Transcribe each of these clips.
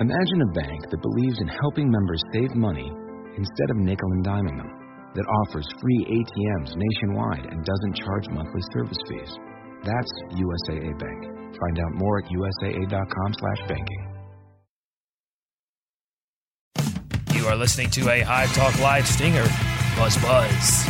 Imagine a bank that believes in helping members save money instead of nickel and diming them, that offers free ATMs nationwide and doesn't charge monthly service fees. That's USAA Bank. Find out more at usaa.com/banking. You are listening to a Hive Talk Live stinger. Buzz buzz.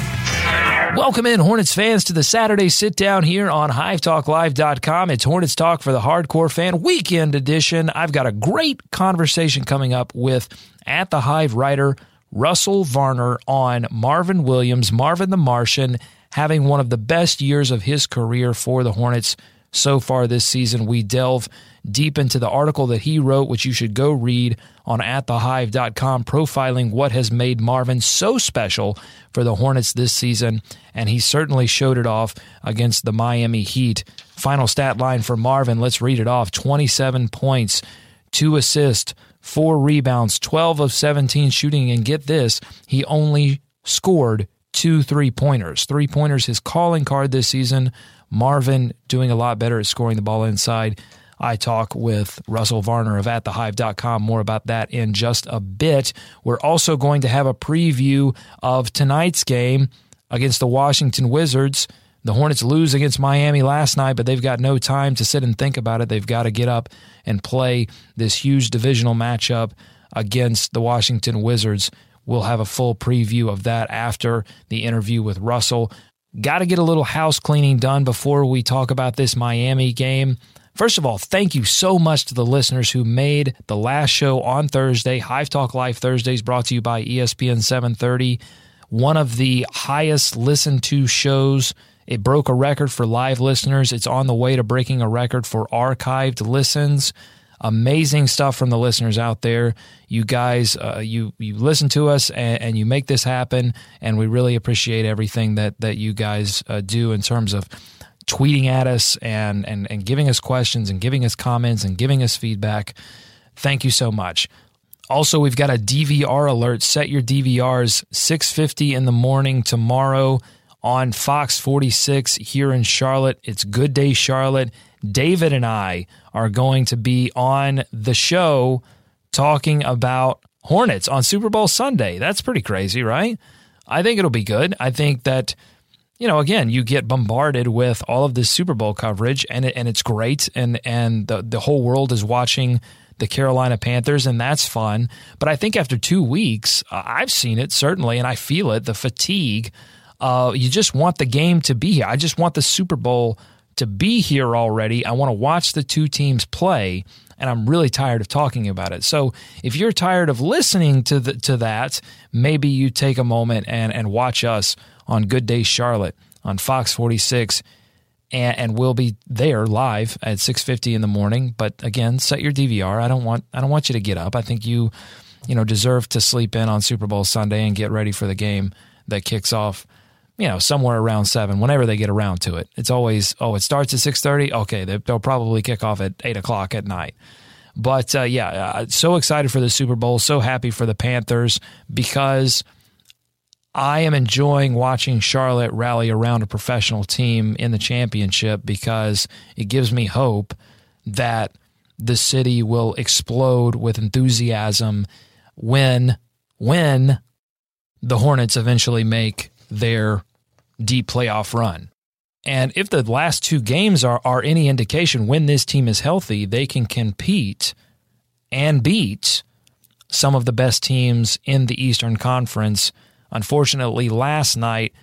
Welcome in, Hornets fans, to the Saturday sit down here on HiveTalkLive.com. It's Hornets Talk for the Hardcore Fan Weekend Edition. I've got a great conversation coming up with at the Hive writer Russell Varner on Marvin Williams, Marvin the Martian, having one of the best years of his career for the Hornets so far this season. We delve deep into the article that he wrote, which you should go read on atthehive.com, profiling what has made Marvin so special for the Hornets this season. And he certainly showed it off against the Miami Heat. Final stat line for Marvin, let's read it off 27 points, two assists, four rebounds, 12 of 17 shooting. And get this, he only scored two three pointers. Three pointers, his calling card this season. Marvin doing a lot better at scoring the ball inside. I talk with Russell Varner of AtTheHive.com. More about that in just a bit. We're also going to have a preview of tonight's game against the Washington Wizards. The Hornets lose against Miami last night, but they've got no time to sit and think about it. They've got to get up and play this huge divisional matchup against the Washington Wizards. We'll have a full preview of that after the interview with Russell. Got to get a little house cleaning done before we talk about this Miami game. First of all, thank you so much to the listeners who made the last show on Thursday, Hive Talk Live Thursdays, brought to you by ESPN 730, one of the highest listened to shows. It broke a record for live listeners. It's on the way to breaking a record for archived listens. Amazing stuff from the listeners out there. You guys, uh, you you listen to us and, and, you make this happen, and we really appreciate everything that that you guys uh, do in terms of tweeting at us and, and, and giving us questions and giving us comments and giving us feedback. Thank you so much. Also, we've got a DVR alert. Set your DVRs 6:50 in the morning tomorrow on Fox 46 here in Charlotte. It's Good Day Charlotte. David and I are going to be on the show talking about Hornets on Super Bowl Sunday. That's pretty crazy, right? I think it'll be good. I think that you know, again, you get bombarded with all of this Super Bowl coverage, and it, and it's great, and and the the whole world is watching the Carolina Panthers, and that's fun. But I think after two weeks, uh, I've seen it certainly, and I feel it. The fatigue. Uh, you just want the game to be here. I just want the Super Bowl to be here already. I want to watch the two teams play, and I'm really tired of talking about it. So if you're tired of listening to the, to that, maybe you take a moment and and watch us on Good Day Charlotte on Fox 46 and, and we'll be there live at 6:50 in the morning but again set your DVR I don't want I don't want you to get up I think you you know deserve to sleep in on Super Bowl Sunday and get ready for the game that kicks off you know somewhere around 7 whenever they get around to it. It's always oh it starts at 6:30 okay they'll probably kick off at 8 o'clock at night. But uh, yeah, uh, so excited for the Super Bowl, so happy for the Panthers because I am enjoying watching Charlotte rally around a professional team in the championship because it gives me hope that the city will explode with enthusiasm when when the Hornets eventually make their deep playoff run. And if the last two games are, are any indication when this team is healthy, they can compete and beat some of the best teams in the Eastern Conference Unfortunately, last night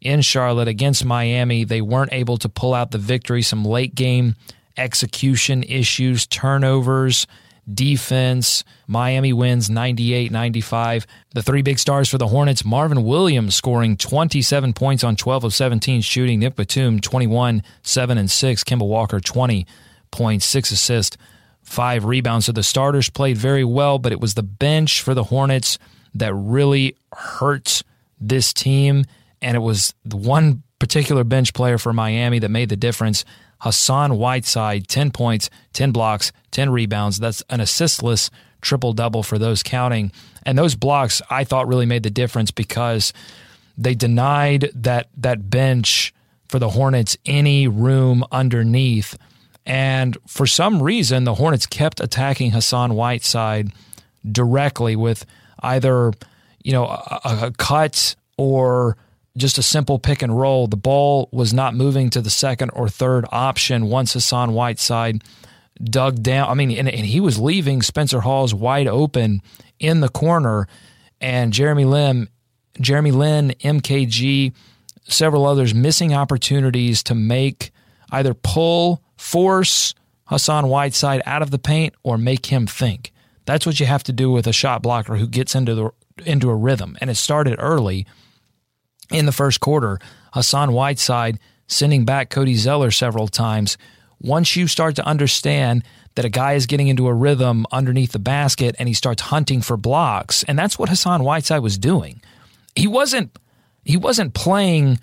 in Charlotte against Miami, they weren't able to pull out the victory. Some late game execution issues, turnovers, defense. Miami wins 98 95. The three big stars for the Hornets Marvin Williams scoring 27 points on 12 of 17 shooting. Nick Batum 21, 7 and 6. Kemba Walker 20 points, 6 assists, 5 rebounds. So the starters played very well, but it was the bench for the Hornets that really hurt this team. And it was the one particular bench player for Miami that made the difference. Hassan Whiteside, 10 points, 10 blocks, 10 rebounds. That's an assistless triple double for those counting. And those blocks I thought really made the difference because they denied that that bench for the Hornets any room underneath And for some reason, the Hornets kept attacking Hassan Whiteside directly with either, you know, a, a cut or just a simple pick and roll. The ball was not moving to the second or third option once Hassan Whiteside dug down. I mean, and, and he was leaving Spencer Hawes wide open in the corner, and Jeremy Lim, Jeremy Lin, MKG, several others missing opportunities to make either pull, force Hassan Whiteside out of the paint, or make him think. That's what you have to do with a shot blocker who gets into the into a rhythm. And it started early in the first quarter. Hassan Whiteside sending back Cody Zeller several times. Once you start to understand that a guy is getting into a rhythm underneath the basket and he starts hunting for blocks, and that's what Hassan Whiteside was doing. He wasn't he wasn't playing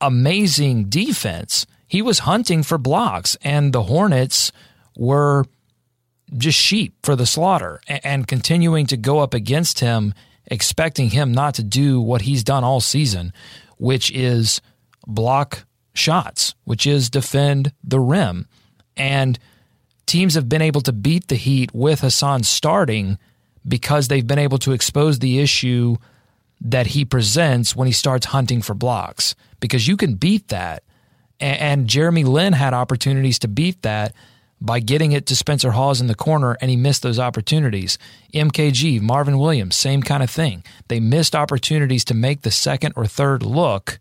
amazing defense. He was hunting for blocks, and the Hornets were just sheep for the slaughter and continuing to go up against him, expecting him not to do what he's done all season, which is block shots, which is defend the rim. And teams have been able to beat the Heat with Hassan starting because they've been able to expose the issue that he presents when he starts hunting for blocks. Because you can beat that. And Jeremy Lin had opportunities to beat that by getting it to Spencer Hawes in the corner, and he missed those opportunities. MKG, Marvin Williams, same kind of thing. They missed opportunities to make the second or third look,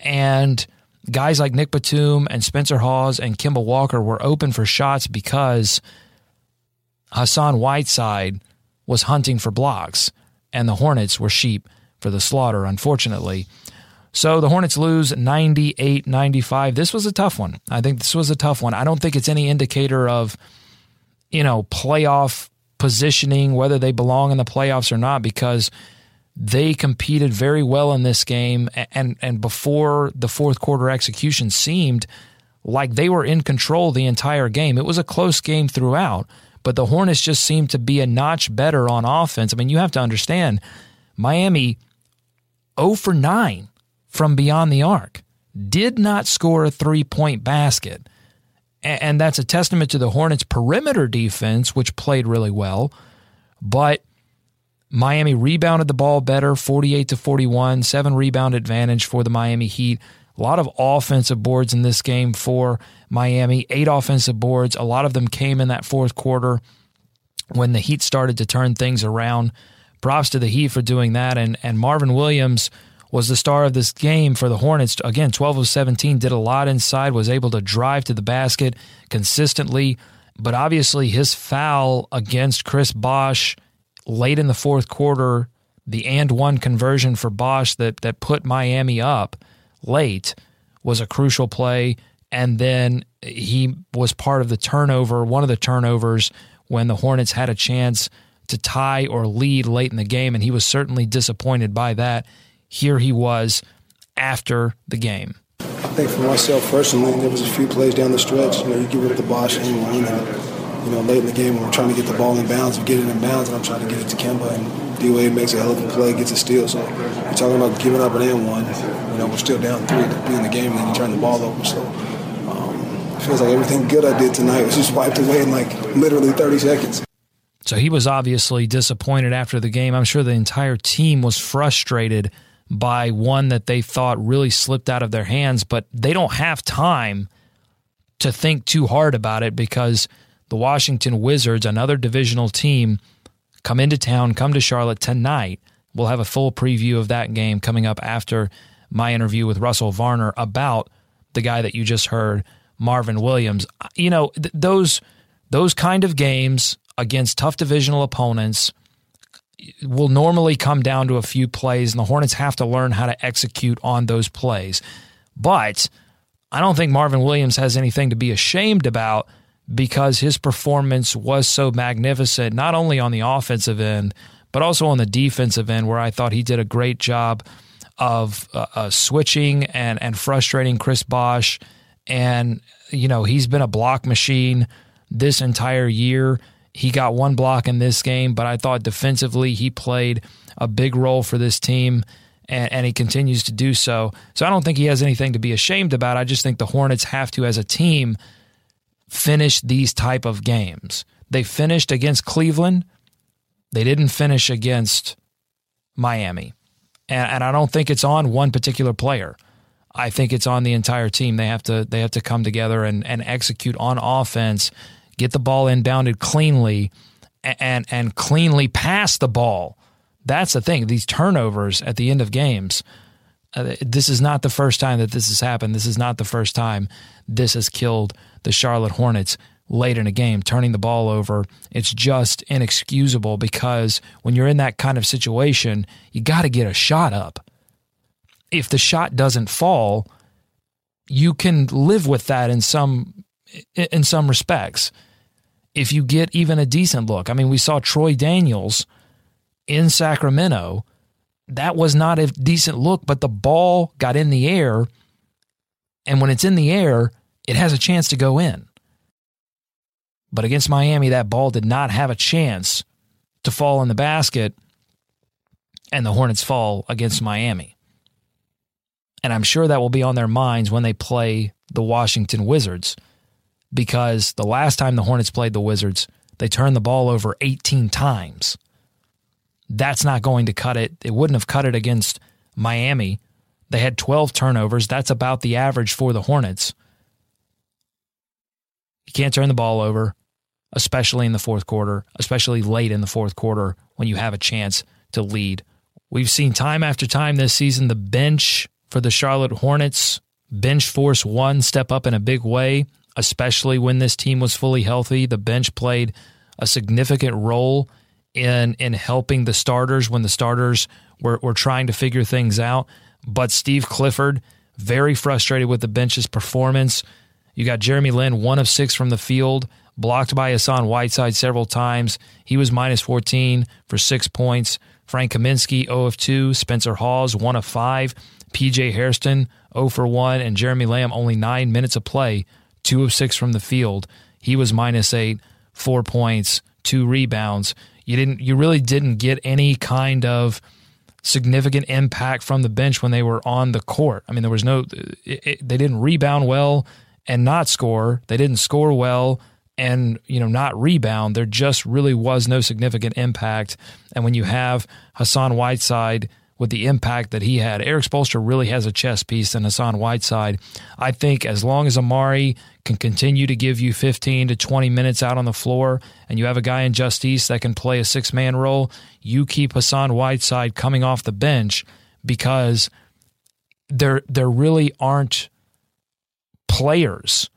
and guys like Nick Batum and Spencer Hawes and Kemba Walker were open for shots because Hassan Whiteside was hunting for blocks, and the Hornets were sheep for the slaughter, unfortunately. So the Hornets lose 98 95. This was a tough one. I think this was a tough one. I don't think it's any indicator of, you know, playoff positioning, whether they belong in the playoffs or not, because they competed very well in this game. And, and before the fourth quarter execution seemed like they were in control the entire game. It was a close game throughout, but the Hornets just seemed to be a notch better on offense. I mean, you have to understand Miami 0 for 9 from beyond the arc, did not score a three point basket. And that's a testament to the Hornets' perimeter defense, which played really well. But Miami rebounded the ball better, 48 to 41, seven rebound advantage for the Miami Heat. A lot of offensive boards in this game for Miami, eight offensive boards. A lot of them came in that fourth quarter when the Heat started to turn things around. Props to the Heat for doing that. And, and Marvin Williams was the star of this game for the Hornets. Again, 12 of 17, did a lot inside, was able to drive to the basket consistently. But obviously, his foul against Chris Bosh late in the fourth quarter, the and one conversion for Bosh that, that put Miami up late was a crucial play. And then he was part of the turnover, one of the turnovers when the Hornets had a chance to tie or lead late in the game. And he was certainly disappointed by that here he was after the game. I think for myself personally, there was a few plays down the stretch. You know, you give it to Bosh and one, and you know, late in the game when we're trying to get the ball in bounds, we get it in bounds, and I'm trying to get it to Kemba, and D Wade makes a hell of a play, gets a steal. So you're talking about giving up an and one. You know, we're still down three to be in the game, and then you turn the ball over. So um, it feels like everything good I did tonight was just wiped away in like literally 30 seconds. So he was obviously disappointed after the game. I'm sure the entire team was frustrated by one that they thought really slipped out of their hands, but they don't have time to think too hard about it because the Washington Wizards, another divisional team, come into town, come to Charlotte tonight. We'll have a full preview of that game coming up after my interview with Russell Varner about the guy that you just heard, Marvin Williams. You know, th- those those kind of games against tough divisional opponents will normally come down to a few plays, and the Hornets have to learn how to execute on those plays. But I don't think Marvin Williams has anything to be ashamed about because his performance was so magnificent, not only on the offensive end, but also on the defensive end, where I thought he did a great job of uh, uh, switching and, and frustrating Chris Bosh. And, you know, he's been a block machine this entire year. He got one block in this game, but I thought defensively he played a big role for this team. And, and, he continues to do so. So I don't think he has anything to be ashamed about. I just think the Hornets have to, as a team, finish these type of games. They finished against Cleveland. They didn't finish against Miami. And, and I don't think it's on one particular player. I think it's on the entire team. They have to they have to come together and, and execute on offense, get the ball inbounded cleanly, and and cleanly pass the ball. That's the thing. These turnovers at the end of games. Uh, this is not the first time that this has happened. This is not the first time this has killed the Charlotte Hornets late in a game, turning the ball over. It's just inexcusable because when you're in that kind of situation, you got to get a shot up if the shot doesn't fall, you can live with that in some in some respects. If you get even a decent look, I mean, we saw Troy Daniels in Sacramento. That was not a decent look, but the ball got in the air, and when it's in the air, it has a chance to go in. But against Miami, that ball did not have a chance to fall in the basket, and the Hornets fall against Miami. And I'm sure that will be on their minds when they play the Washington Wizards because the last time the Hornets played the Wizards, they turned the ball over 18 times. That's not going to cut it. It wouldn't have cut it against Miami. They had 12 turnovers. That's about the average for the Hornets. You can't turn the ball over, especially in the fourth quarter, especially late in the fourth quarter when you have a chance to lead. We've seen time after time this season the bench for the Charlotte Hornets. Bench force one step up in a big way, especially when this team was fully healthy. The bench played a significant role in in helping the starters when the starters were, were trying to figure things out. But Steve Clifford, very frustrated with the bench's performance. You got Jeremy Lin, one of six from the field, blocked by Hassan Whiteside several times. He was minus 14 for six points. Frank Kaminsky, 0 of 2. Spencer Hawes, 1 of 5. PJ Hairston, 0 for 1, and Jeremy Lamb, only nine minutes of play, 2 of 6 from the field. He was minus 8, 4 points, 2 rebounds. You didn't you really didn't get any kind of significant impact from the bench when they were on the court. I mean, there was no it, it, they didn't rebound well and not score. They didn't score well and you know not rebound. There just really was no significant impact. And when you have Hassan Whiteside with the impact that he had. Erik Spoelstra really has a chess piece than Hassan Whiteside. I think as long as Amar'e can continue to give you 15 to 20 minutes out on the floor and you have a guy in Justise that can play a six man role, you keep Hassan Whiteside coming off the bench because there there really aren't players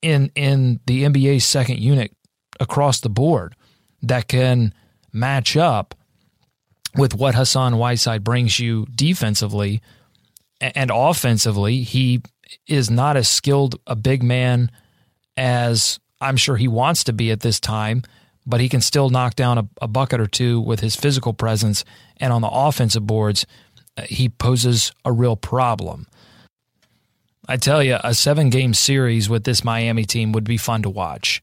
in in the NBA's second unit across the board that can match up with what Hassan Whiteside brings you defensively and offensively. He is not as skilled a big man as I'm sure he wants to be at this time, but he can still knock down a, a bucket or two with his physical presence. And on the offensive boards, uh, he poses a real problem. I tell you, a seven game series with this Miami team would be fun to watch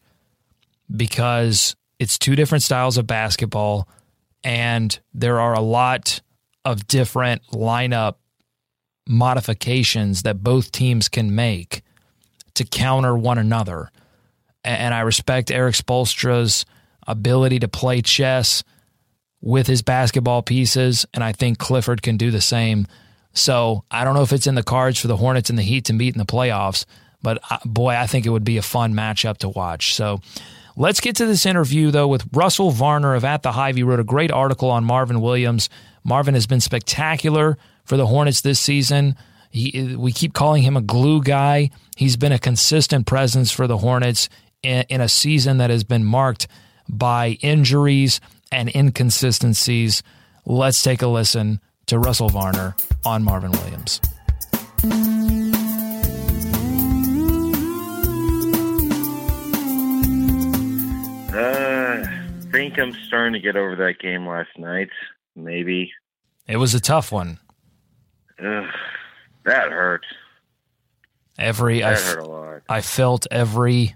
because it's two different styles of basketball and there are a lot of different lineup modifications that both teams can make to counter one another. And I respect Erik Spoelstra's ability to play chess with his basketball pieces, and I think Clifford can do the same. So I don't know if it's in the cards for the Hornets and the Heat to meet in the playoffs, but uh, boy, I think it would be a fun matchup to watch. So Let's get to this interview, though, with Russell Varner of At the Hive. He wrote a great article on Marvin Williams. Marvin has been spectacular for the Hornets this season. He, we keep calling him a glue guy. He's been a consistent presence for the Hornets in, in a season that has been marked by injuries and inconsistencies. Let's take a listen to Russell Varner on Marvin Williams. Think I'm starting to get over that game last night. Maybe. It was a tough one. Ugh, that hurt. Every that I, hurt a lot. I felt every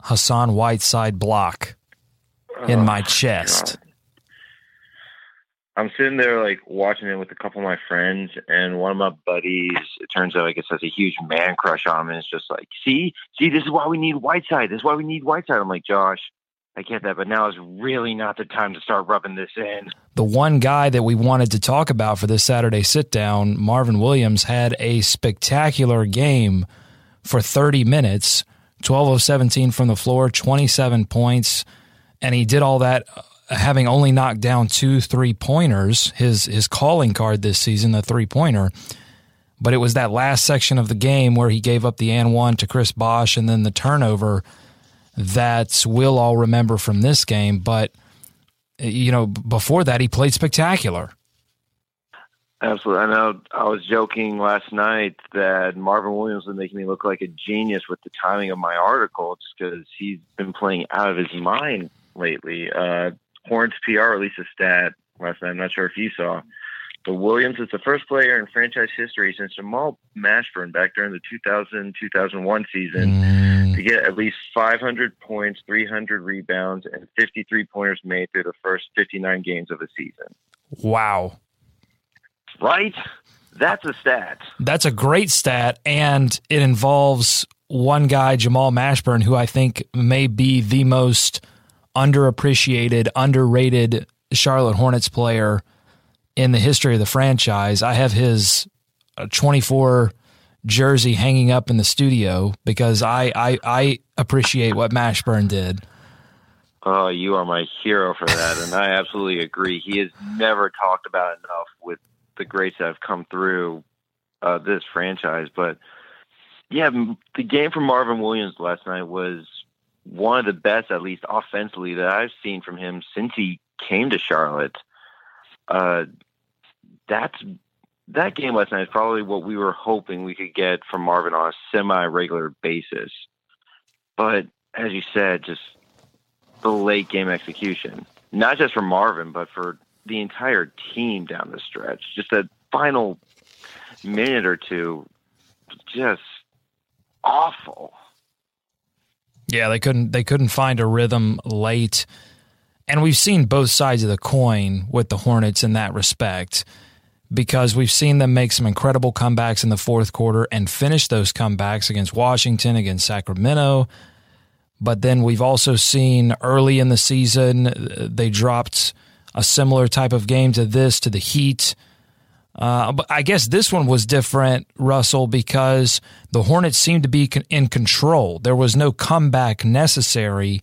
Hassan Whiteside block in my chest. God. I'm sitting there like watching it with a couple of my friends, and one of my buddies, it turns out, I guess, has a huge man crush on him, and it's just like, see, see, this is why we need Whiteside. This is why we need Whiteside. I'm like, Josh, I get that, but now is really not the time to start rubbing this in. The one guy that we wanted to talk about for this Saturday sit down, Marvin Williams, had a spectacular game for 30 minutes, 12 of 17 from the floor, 27 points, and he did all that uh, having only knocked down two three pointers, his his calling card this season, the three pointer. But it was that last section of the game where he gave up the and one to Chris Bosh and then the turnover that we'll all remember from this game. But, you know, before that, he played spectacular. Absolutely. I know I was joking last night that Marvin Williams was making me look like a genius with the timing of my article just because he's been playing out of his mind lately. Uh, Hornets PR released a stat last night. I'm not sure if you saw. But Williams is the first player in franchise history since Jamal Mashburn back during the 2000 2001 season mm. to get at least 500 points, 300 rebounds, and 53 pointers made through the first 59 games of a season. Wow. Right? That's a stat. That's a great stat. And it involves one guy, Jamal Mashburn, who I think may be the most underappreciated, underrated Charlotte Hornets player in the history of the franchise. I have his uh, 24 jersey hanging up in the studio because I, I, I appreciate what Mashburn did. Oh, you are my hero for that. and I absolutely agree. He is never talked about enough with the greats that have come through uh, this franchise. But yeah, the game from Marvin Williams last night was one of the best, at least offensively, that I've seen from him since he came to Charlotte. Uh, that's that game last night is probably what we were hoping we could get from Marvin on a semi-regular basis. But as you said, just the late game execution, not just for Marvin, but for the entire team down the stretch. Just that final minute or two, just awful. Yeah, they couldn't they couldn't find a rhythm late. And we've seen both sides of the coin with the Hornets in that respect because we've seen them make some incredible comebacks in the fourth quarter and finish those comebacks against Washington, against Sacramento. But then we've also seen early in the season they dropped a similar type of game to this to the Heat uh, but I guess this one was different, Russell, because the Hornets seemed to be in control. There was no comeback necessary.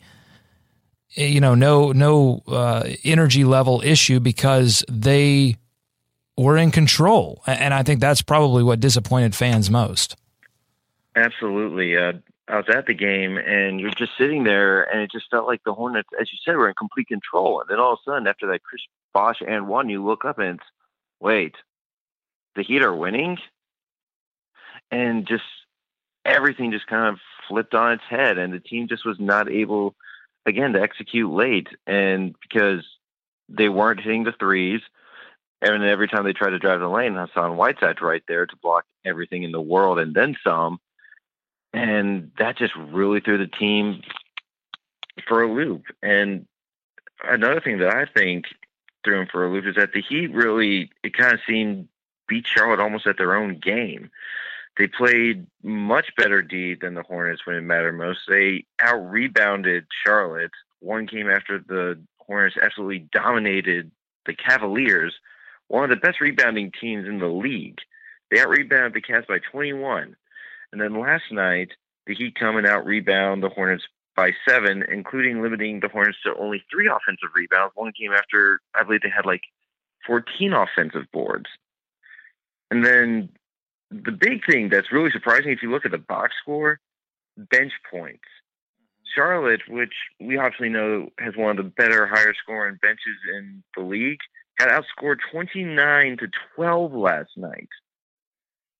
Eh, you know, no no uh, energy level issue because they were in control, and I think that's probably what disappointed fans most. Absolutely. Uh, I was at the game, and you're just sitting there, and it just felt like the Hornets, as you said, were in complete control. And then all of a sudden, after that Chris Bosh and one, you look up and it's, wait, the Heat are winning, and just everything just kind of flipped on its head, and the team just was not able, again, to execute late, and because they weren't hitting the threes. And every time they tried to drive the lane, Hassan Whiteside's right there to block everything in the world and then some. And that just really threw the team for a loop. And another thing that I think threw him for a loop is that the Heat really, it kind of seemed beat Charlotte almost at their own game. They played much better D than the Hornets when it mattered most. They out rebounded Charlotte. One game after the Hornets absolutely dominated the Cavaliers, one of the best rebounding teams in the league. They out rebounded the Cavs by 21. And then last night, the Heat come and out rebound the Hornets by seven, including limiting the Hornets to only three offensive rebounds. One game after, I believe they had like 14 offensive boards. And then the big thing that's really surprising, if you look at the box score, bench points. Charlotte, which we obviously know has one of the better, higher scoring benches in the league, got outscored 29 to 12 last night.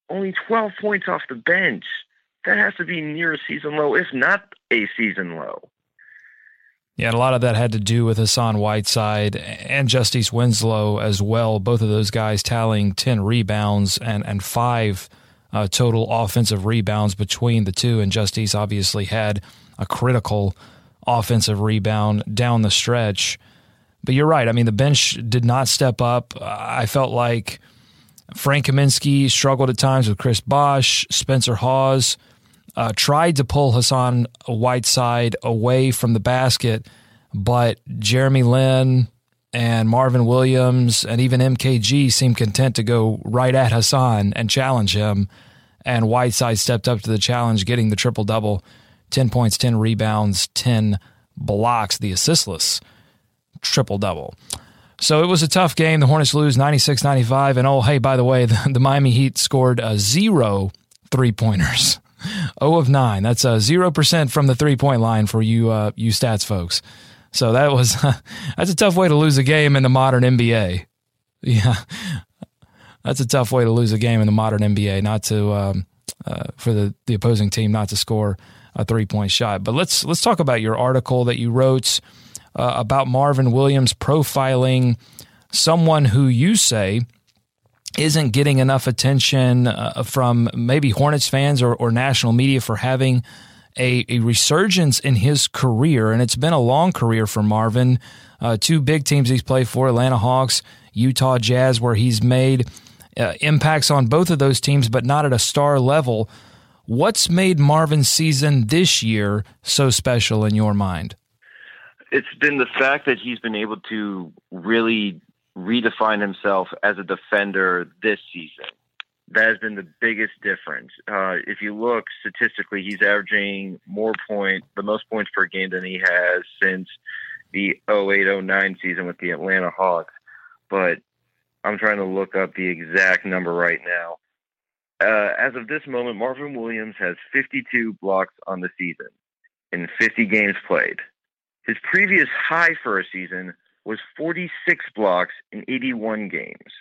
Only 12 points off the bench. That has to be near a season low, if not a season low. Yeah, and a lot of that had to do with Hassan Whiteside and Justise Winslow as well. Both of those guys tallying 10 rebounds and, and five uh, total offensive rebounds between the two. And Justise obviously had a critical offensive rebound down the stretch. but you're right. I mean, the bench did not step up. I felt like Frank Kaminsky struggled at times with Chris Bosh, Spencer Hawes. Uh, tried to pull Hassan Whiteside away from the basket, but Jeremy Lin and Marvin Williams and even MKG seemed content to go right at Hassan and challenge him. And Whiteside stepped up to the challenge, getting the triple double 10 points, 10 rebounds, 10 blocks, the assistless triple double. So it was a tough game. The Hornets lose 96 95. And oh, hey, by the way, the, the Miami Heat scored a zero three pointers. 0 of 9. That's a 0% from the three point line for you, uh, you stats folks. So that was, that's a tough way to lose a game in the modern NBA. Yeah. That's a tough way to lose a game in the modern NBA, not to, um, uh, for the, the opposing team not to score a three point shot. But let's, let's talk about your article that you wrote uh, about Marvin Williams profiling someone who you say isn't getting enough attention uh, from maybe Hornets fans or, or national media for having a, a, resurgence in his career. And it's been a long career for Marvin. Uh, two big teams he's played for Atlanta Hawks, Utah Jazz, where he's made uh, impacts on both of those teams, but not at a star level. What's made Marvin's season this year so special in your mind? it's been the fact that he's been able to really redefine himself as a defender this season. That has been the biggest difference. Uh, if you look statistically, he's averaging more points, the most points per game than he has since the 08-09 season with the Atlanta Hawks. But I'm trying to look up the exact number right now. Uh, as of this moment, Marvin Williams has 52 blocks on the season in 50 games played. His previous high for a season was 46 blocks in 81 games.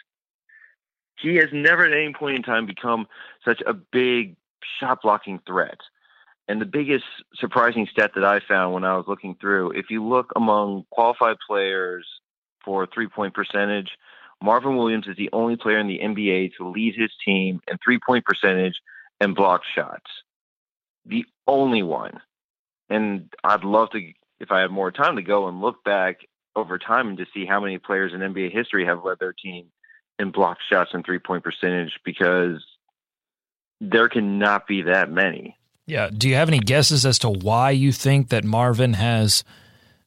He has never at any point in time become such a big shot blocking threat. And the biggest surprising stat that I found when I was looking through, if you look among qualified players for three point percentage, Marvin Williams is the only player in the NBA to lead his team in three point percentage and block shots. The only one. And I'd love to if I had more time to go and look back over time and to see how many players in NBA history have led their team in block shots and three point percentage because there cannot be that many. Yeah. Do you have any guesses as to why you think that Marvin has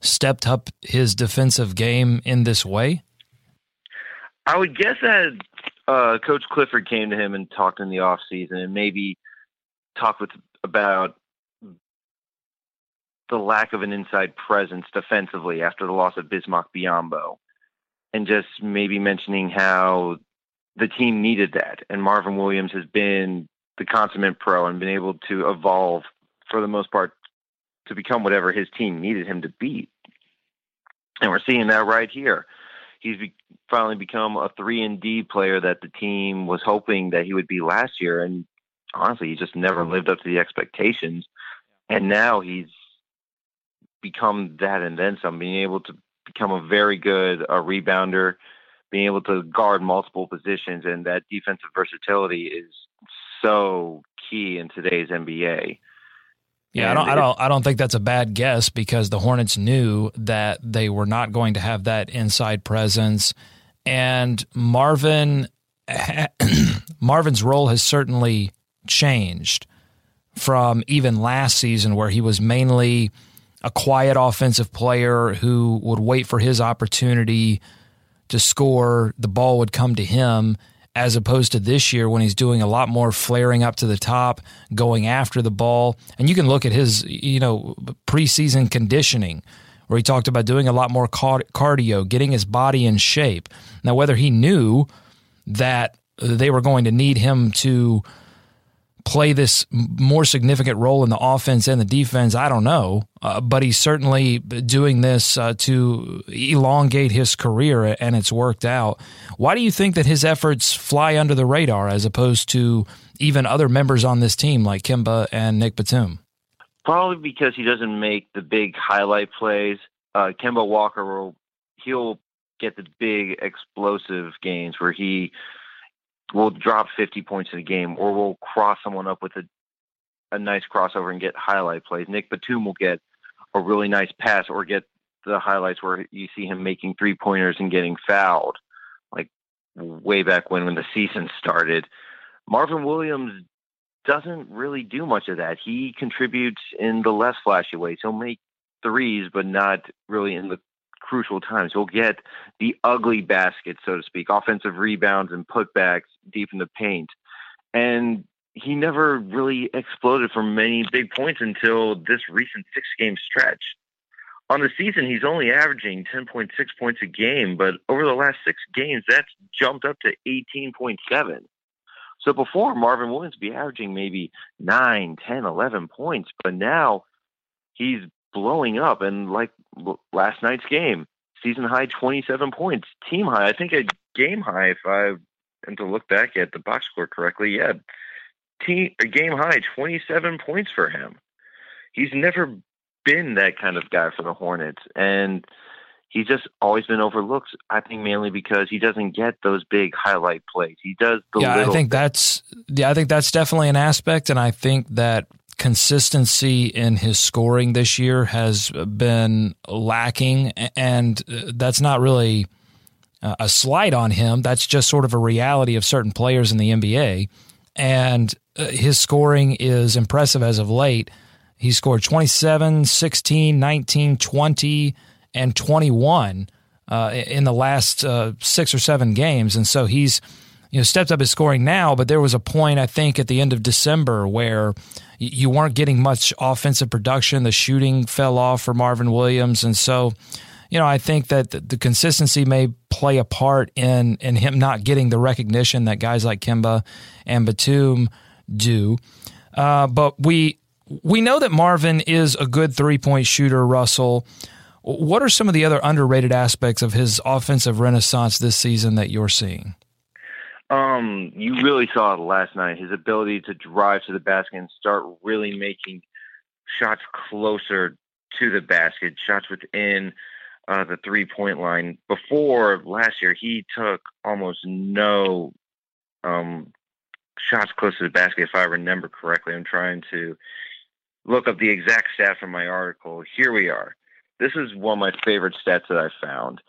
stepped up his defensive game in this way? I would guess that uh, Coach Clifford came to him and talked in the off season and maybe talked with about the lack of an inside presence defensively after the loss of Bismack Biyombo, and just maybe mentioning how the team needed that. And Marvin Williams has been the consummate pro and been able to evolve for the most part to become whatever his team needed him to be. And we're seeing that right here. He's be- finally become a three and D player that the team was hoping that he would be last year, and honestly, he just never lived up to the expectations. And now he's become that and then some, being able to become a very good uh, rebounder, being able to guard multiple positions, and that defensive versatility is so key in today's NBA. Yeah, and I don't, I don't, I don't think that's a bad guess because the Hornets knew that they were not going to have that inside presence, and Marvin, Marvin's role has certainly changed from even last season where he was mainly a quiet offensive player who would wait for his opportunity to score, the ball would come to him, as opposed to this year when he's doing a lot more flaring up to the top, going after the ball. And you can look at his, you know, preseason conditioning where he talked about doing a lot more cardio, getting his body in shape. Now, whether he knew that they were going to need him to play this more significant role in the offense and the defense, I don't know. Uh, but he's certainly doing this uh, to elongate his career, and it's worked out. Why do you think that his efforts fly under the radar as opposed to even other members on this team like Kemba and Nick Batum? Probably because he doesn't make the big highlight plays. Uh, Kemba Walker will he'll get the big explosive games where he will drop 50 points in a game or we'll cross someone up with a, a nice crossover and get highlight plays. Nick Batum will get a really nice pass or get the highlights where you see him making three pointers and getting fouled, like way back when when the season started. Marvin Williams doesn't really do much of that. He contributes in the less flashy ways. He'll make threes, but not really in the crucial times. He'll get the ugly baskets, so to speak, offensive rebounds and putbacks deep in the paint. And he never really exploded for many big points until this recent six game stretch. On the season, he's only averaging 10.6 points a game, but over the last six games, that's jumped up to 18.7. So before, Marvin Williams be averaging maybe 9, 10, 11 points, but now he's blowing up. And like last night's game, season high 27 points, team high. I think a game high, if I am to look back at the box score correctly, yeah, team a game high 27 points for him. He's never been that kind of guy for the Hornets, and he's just always been overlooked. I think mainly because he doesn't get those big highlight plays. He does the yeah. I think things. that's yeah. I think that's definitely an aspect, and I think that consistency in his scoring this year has been lacking, and that's not really a slight on him. That's just sort of a reality of certain players in the NBA, and uh, his scoring is impressive as of late. He scored 27, 16, 19, 20, and 21 uh, in the last uh, six or seven games. And so he's you know stepped up his scoring now, but there was a point I think at the end of December where you weren't getting much offensive production. The shooting fell off for Marvin Williams, and so you know I think that the, consistency may play a part in in him not getting the recognition that guys like Kemba and Batum do. Uh, but we we know that Marvin is a good three point shooter, Russell. What are some of the other underrated aspects of his offensive renaissance this season that you're seeing? Um, you really saw it last night. His ability to drive to the basket and start really making shots closer to the basket, shots within uh, the three point line. Before last year, he took almost no um, shots close to the basket, if I remember correctly. I'm trying to look up the exact stat from my article. Here we are. This is one of my favorite stats that I found.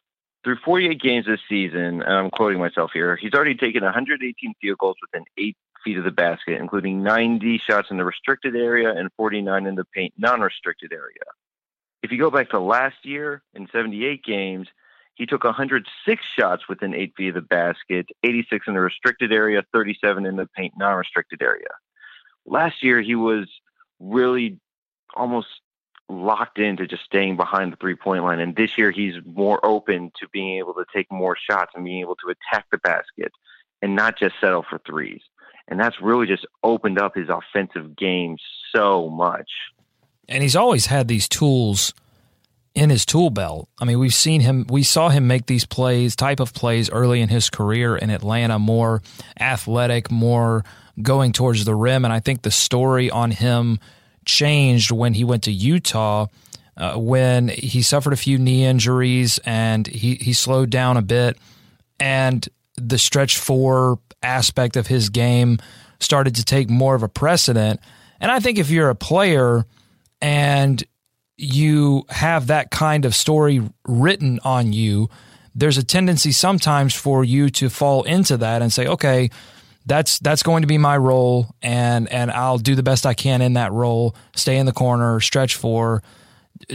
Through 48 games this season, and I'm quoting myself here, he's already taken 118 field goals within eight feet of the basket, including 90 shots in the restricted area and 49 in the paint non restricted area. If you go back to last year in 78 games, he took 106 shots within eight feet of the basket, 86 in the restricted area, 37 in the paint non restricted area. Last year, he was really almost locked into just staying behind the three point line. And this year, he's more open to being able to take more shots and being able to attack the basket and not just settle for threes. And that's really just opened up his offensive game so much. And he's always had these tools in his tool belt. I mean, we've seen him, we saw him make these plays, type of plays early in his career in Atlanta, more athletic, more going towards the rim. And I think the story on him changed when he went to Utah. Uh, when he suffered a few knee injuries and he, he slowed down a bit, and the stretch four aspect of his game started to take more of a precedent. And I think if you're a player and you have that kind of story written on you, there's a tendency sometimes for you to fall into that and say, okay, that's that's going to be my role and and I'll do the best I can in that role, stay in the corner, stretch four,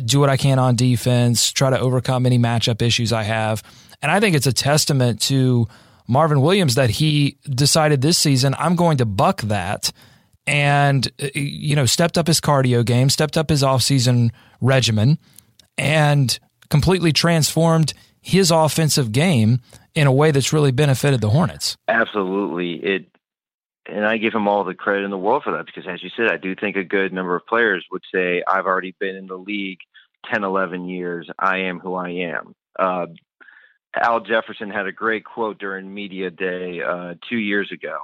do what I can on defense, try to overcome any matchup issues I have. And I think it's a testament to Marvin Williams that he decided this season I'm going to buck that and you know stepped up his cardio game, stepped up his offseason regimen and completely transformed his offensive game in a way that's really benefited the Hornets. Absolutely. It and I give him all the credit in the world for that because as you said, I do think a good number of players would say I've already been in the league 10, 11 years. I am who I am. Uh, Al Jefferson had a great quote during media day uh, two years ago.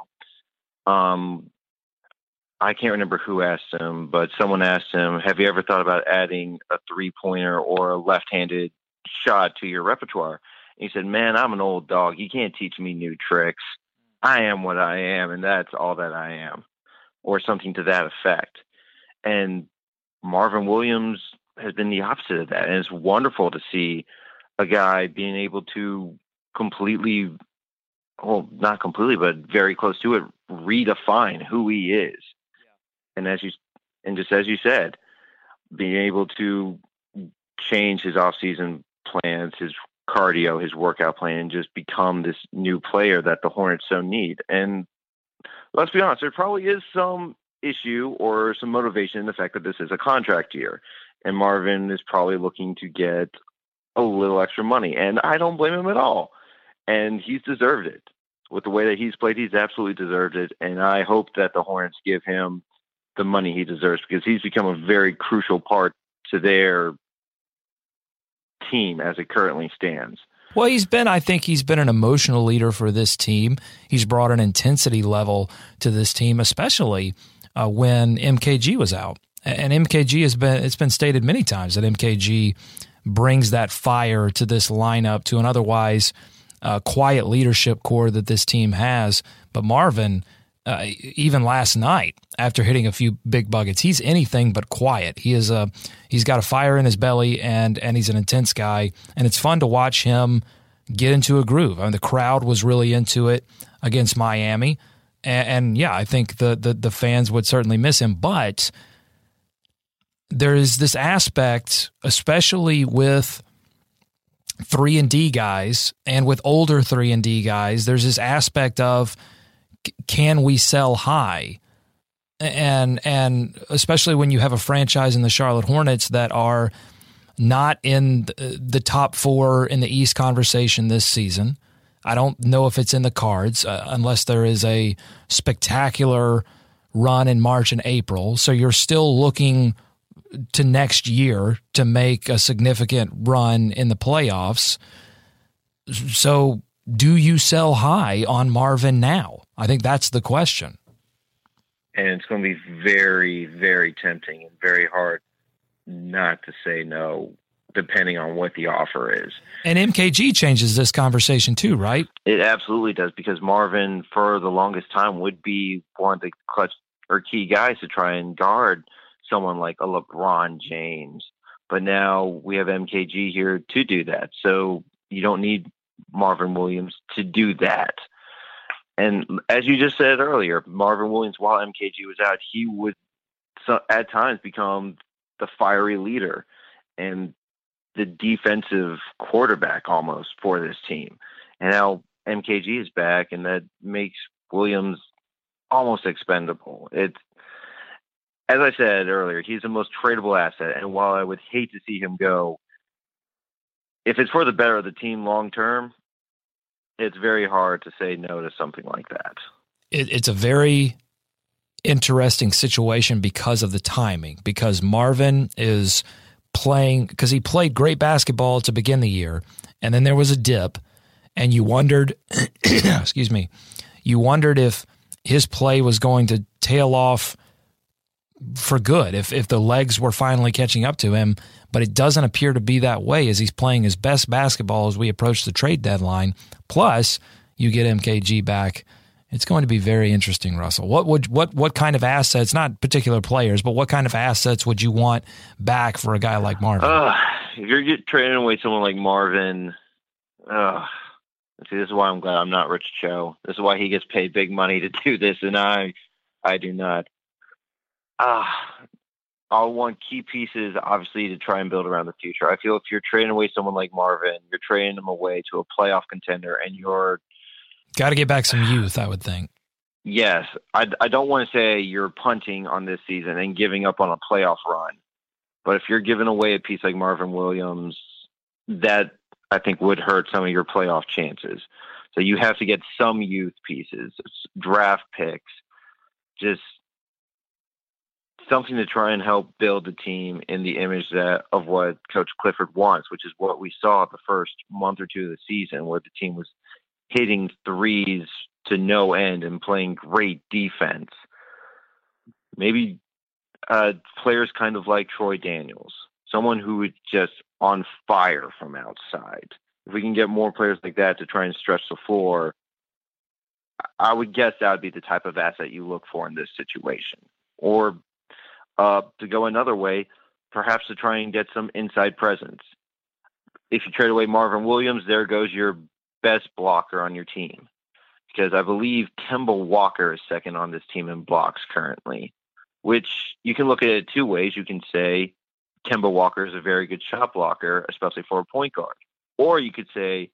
Um, I can't remember who asked him, but someone asked him, "Have you ever thought about adding a three-pointer or a left-handed shot to your repertoire?" And he said, Man, I'm an old dog. You can't teach me new tricks. I am what I am, and that's all that I am, or something to that effect. And Marvin Williams has been the opposite of that. And it's wonderful to see a guy being able to completely, well, not completely, but very close to it, redefine who he is. Yeah. And as you, and just as you said, being able to change his off-season plans, his cardio, his workout plan, and just become this new player that the Hornets so need. And let's be honest, there probably is some issue or some motivation in the fact that this is a contract year. And Marvin is probably looking to get a little extra money. And I don't blame him at all. And he's deserved it. With the way that he's played, he's absolutely deserved it. And I hope that the Hornets give him the money he deserves because he's become a very crucial part to their team as it currently stands. Well, he's been, I think he's been an emotional leader for this team. He's brought an intensity level to this team, especially uh, when MKG was out. And MKG has been, it's been stated many times that MKG brings that fire to this lineup, to an otherwise uh, quiet leadership core that this team has. But Marvin, uh, even last night after hitting a few big buckets, he's anything but quiet. He is a he's got a fire in his belly and and he's an intense guy, and it's fun to watch him get into a groove. I mean, the crowd was really into it against Miami, and, and yeah, I think the, the the fans would certainly miss him, but there is this aspect, especially with three and D guys and with older three and D guys. There's this aspect of can we sell high? And and especially when you have a franchise in the Charlotte Hornets that are not in the top four in the East conversation this season. I don't know if it's in the cards uh, unless there is a spectacular run in March and April. So you're still looking to next year to make a significant run in the playoffs. So do you sell high on Marvin now? I think that's the question. And it's going to be very, very tempting and very hard not to say no, depending on what the offer is. And MKG changes this conversation too, right? It absolutely does because Marvin, for the longest time, would be one of the clutch or key guys to try and guard someone like a LeBron James. But now we have MKG here to do that. So you don't need Marvin Williams to do that. And as you just said earlier, Marvin Williams, while MKG was out, he would at times become the fiery leader and the defensive quarterback almost for this team. And now MKG is back, and that makes Williams almost expendable. It's as I said earlier, he's the most tradable asset. And while I would hate to see him go, if it's for the better of the team long term, it's very hard to say no to something like that. It, it's a very interesting situation because of the timing, because Marvin is playing, because he played great basketball to begin the year, and then there was a dip, and you wondered, excuse me, you wondered if his play was going to tail off for good if if the legs were finally catching up to him but it doesn't appear to be that way as he's playing his best basketball as we approach the trade deadline. Plus, you get MKG back. It's going to be very interesting, Russell. What would what what kind of assets, not particular players, but what kind of assets would you want back for a guy like Marvin? Uh, if you're trading away someone like Marvin, uh, see, this is why I'm glad I'm not Rich Cho. This is why he gets paid big money to do this, and I, I do not. Ah, I'll want key pieces, obviously, to try and build around the future. I feel if you're trading away someone like Marvin, you're trading him away to a playoff contender, and you're got to get back some youth. I would think. Yes, I, I don't want to say you're punting on this season and giving up on a playoff run, but if you're giving away a piece like Marvin Williams, that I think would hurt some of your playoff chances. So you have to get some youth pieces, draft picks, just something to try and help build the team in the image that of what Coach Clifford wants, which is what we saw the first month or two of the season, where the team was hitting threes to no end and playing great defense. Maybe uh, players kind of like Troy Daniels, someone who is just on fire from outside. If we can get more players like that to try and stretch the floor, I would guess that would be the type of asset you look for in this situation. Or uh, to go another way, perhaps to try and get some inside presence. If you trade away Marvin Williams, there goes your best blocker on your team. Because I believe Kemba Walker is second on this team in blocks currently, which you can look at it two ways. You can say Kemba Walker is a very good shot blocker, especially for a point guard. Or you could say,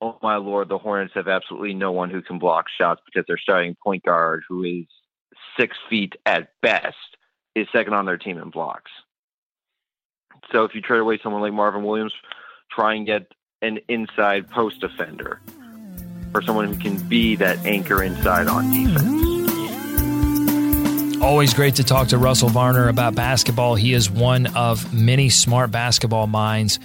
oh my lord, the Hornets have absolutely no one who can block shots because their starting point guard, who is six feet at best, is second on their team in blocks. So if you trade away someone like Marvin Williams, try and get an inside post defender or someone who can be that anchor inside on defense. Always great to talk to Russell Varner about basketball. He is one of many smart basketball minds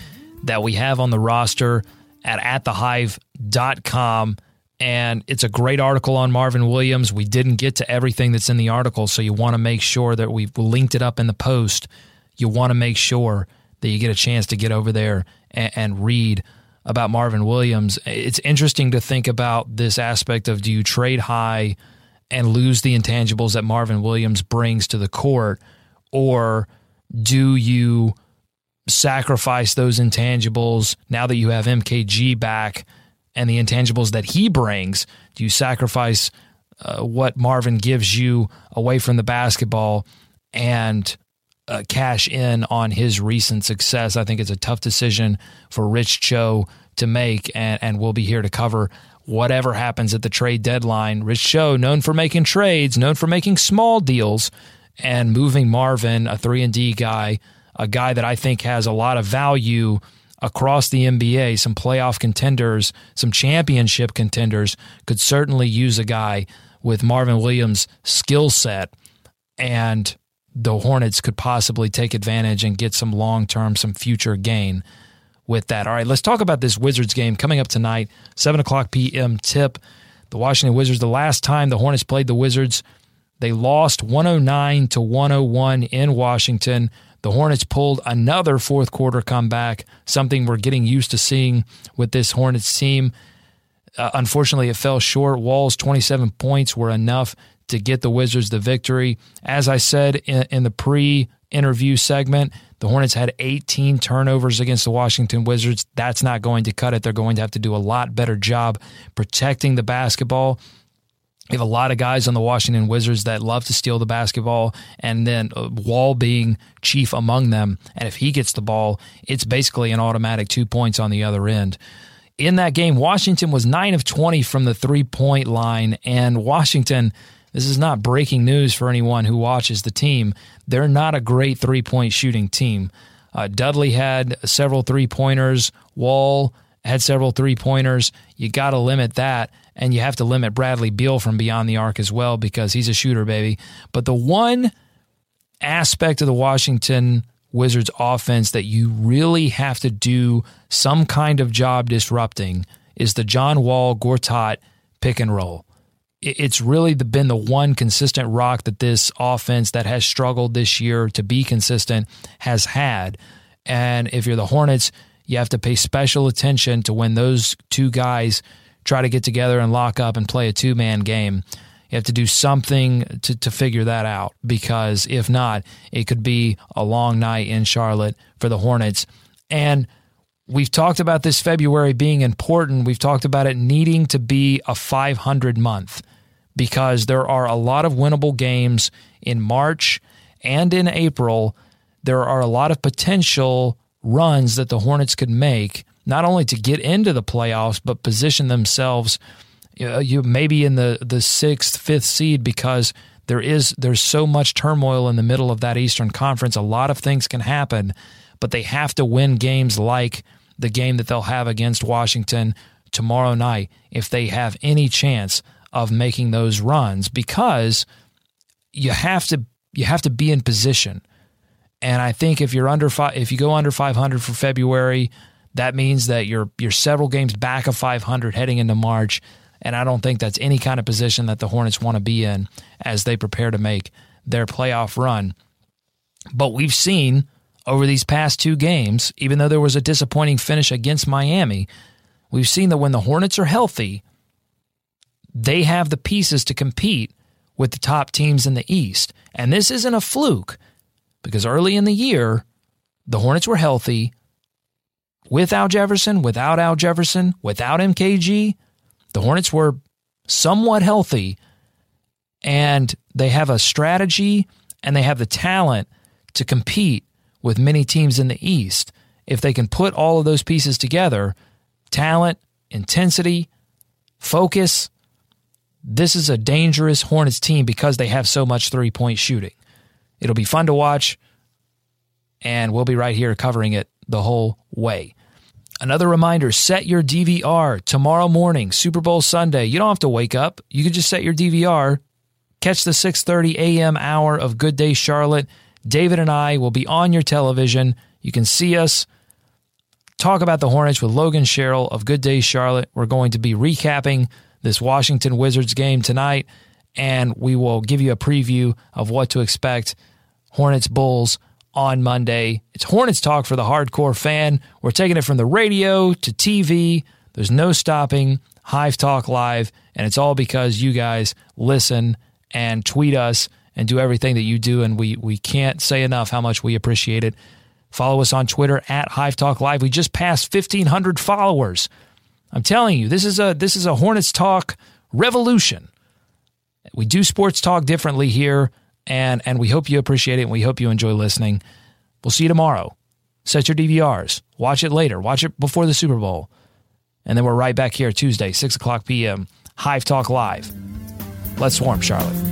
that we have on the roster at atthehive.com. And it's a great article on Marvin Williams. We didn't get to everything that's in the article, so you want to make sure that we've linked it up in the post. You want to make sure that you get a chance to get over there and, and read about Marvin Williams. It's interesting to think about this aspect of do you trade high and lose the intangibles that Marvin Williams brings to the court, or do you sacrifice those intangibles now that you have MKG back and the intangibles that he brings? Do you sacrifice uh, what Marvin gives you away from the basketball and uh, cash in on his recent success? I think it's a tough decision for Rich Cho to make, and, and we'll be here to cover whatever happens at the trade deadline. Rich Cho, known for making trades, known for making small deals, and moving Marvin, a three and D guy a guy that I think has a lot of value across the NBA, some playoff contenders, some championship contenders could certainly use a guy with Marvin Williams' skill set and the Hornets could possibly take advantage and get some long term, some future gain with that. All right, let's talk about this Wizards game coming up tonight, 7 o'clock p.m. tip. The Washington Wizards, the last time the Hornets played the Wizards, they lost 109 to 101 in Washington. The Hornets pulled another fourth quarter comeback, something we're getting used to seeing with this Hornets team. Uh, unfortunately, it fell short. Wall's 27 points were enough to get the Wizards the victory. As I said in, in the pre interview segment, the Hornets had 18 turnovers against the Washington Wizards. That's not going to cut it. They're going to have to do a lot better job protecting the basketball you have a lot of guys on the Washington Wizards that love to steal the basketball, and then Wall being chief among them. And if he gets the ball, it's basically an automatic two points on the other end. In that game, Washington was 9 of 20 from the three point line, and Washington. This is not breaking news for anyone who watches the team. They're not a great three point shooting team. Uh, Dudley had several three pointers. Wall had several three pointers. You got to limit that and you have to limit Bradley Beal from beyond the arc as well because he's a shooter, baby. But the one aspect of the Washington Wizards offense that you really have to do some kind of job disrupting is the John Wall Gortat pick and roll. It's really been the one consistent rock that this offense that has struggled this year to be consistent has had. And if you're the Hornets, you have to pay special attention to when those two guys try to get together and lock up and play a two man game. You have to do something to, to figure that out because if not, it could be a long night in Charlotte for the Hornets. And we've talked about this February being important. We've talked about it needing to be a 500 month because there are a lot of winnable games in March and in April. There are a lot of potential runs that the Hornets could make not only to get into the playoffs but position themselves uh, you maybe in the the sixth fifth seed because there is there's so much turmoil in the middle of that Eastern Conference. A lot of things can happen, but they have to win games like the game that they'll have against Washington tomorrow night if they have any chance of making those runs because you have to you have to be in position. And I think if you're under five, if you go under 500 for February, that means that you're you're several games back of 500 heading into March, and I don't think that's any kind of position that the Hornets want to be in as they prepare to make their playoff run. But we've seen over these past two games, even though there was a disappointing finish against Miami, we've seen that when the Hornets are healthy, they have the pieces to compete with the top teams in the East. And this isn't a fluke. Because early in the year, the Hornets were healthy with Al Jefferson, without Al Jefferson, without MKG. The Hornets were somewhat healthy and they have a strategy and they have the talent to compete with many teams in the East. If they can put all of those pieces together talent, intensity, focus this is a dangerous Hornets team because they have so much three point shooting. It'll be fun to watch, and we'll be right here covering it the whole way. Another reminder set your DVR tomorrow morning, Super Bowl Sunday. You don't have to wake up. You can just set your DVR, catch the 6:30 a.m. hour of Good Day Charlotte. David and I will be on your television. You can see us talk about the Hornets with Logan Sherrill of Good Day Charlotte. We're going to be recapping this Washington Wizards game tonight, and we will give you a preview of what to expect Hornets Bulls on Monday. It's Hornets talk for the hardcore fan. We're taking it from the radio to TV. There's no stopping Hive Talk Live, and it's all because you guys listen and tweet us and do everything that you do, and we we can't say enough how much we appreciate it. Follow us on Twitter at Hive Talk Live. We just passed 1,500 followers. I'm telling you, this is a this is a Hornets talk revolution. We do sports talk differently here, and and we hope you appreciate it. and We hope you enjoy listening. We'll see you tomorrow. Set your DVRs. Watch it later. Watch it before the Super Bowl, and then we're right back here Tuesday, six o'clock p.m. Hive Talk Live. Let's swarm, Charlotte.